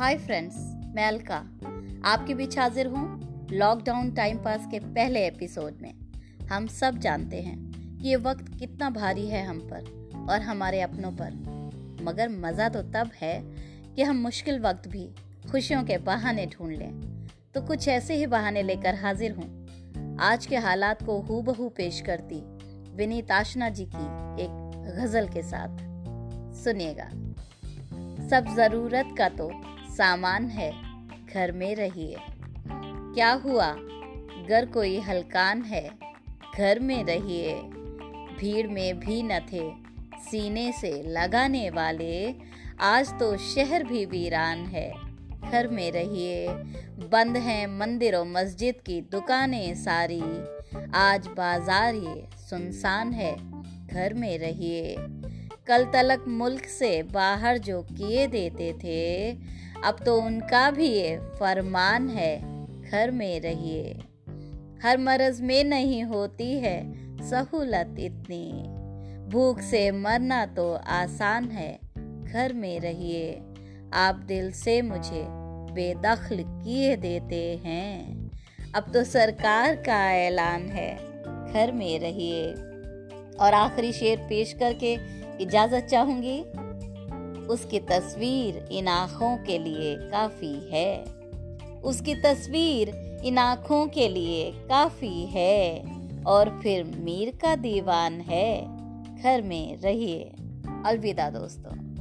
Hi friends, मैं अलका। आपके बीच हाजिर हूँ लॉकडाउन टाइम पास के पहले एपिसोड में। हम सब जानते हैं कि ये वक्त कितना भारी है हम पर और हमारे अपनों पर। मगर मज़ा तो तब है कि हम मुश्किल वक्त भी खुशियों के बहाने ढूंढ लें। तो कुछ ऐसे ही बहाने लेकर हाजिर हूँ। आज के हालात को हूबहू पेश करती विनीत आशना जी की एक गज़ल के साथ। सुनिएगा। सब ज़रूरत का तो सामान है, घर में रहिए। क्या हुआ? घर कोई हलकान है, घर में रहिए। भीड़ में भी न थे, सीने से लगाने वाले। आज तो शहर भी वीरान है, घर में रहिए। बंद हैं मंदिर, मस्जिद की दुकानें सारी। आज बाज़ार ये सुनसान है, घर में रहिए। कल तलक मुल्क से बाहर जो किए देते थे, अब तो उनका भी ये फरमान है, घर में रहिए। हर मर्ज में नहीं होती है सहूलत इतनी। भूख से मरना तो आसान है, घर में रहिए। आप दिल से मुझे बेदखल किए देते हैं। अब तो सरकार का ऐलान है, घर में रहिए। और आखिरी शेर पेश करके इजाज़त चाहूँगी। उसकी तस्वीर इन आँखों के लिए काफ़ी है। उसकी तस्वीर इन आँखों के लिए काफ़ी है। और फिर मीर का दीवान है। घर में रहिए। अलविदा दोस्तों।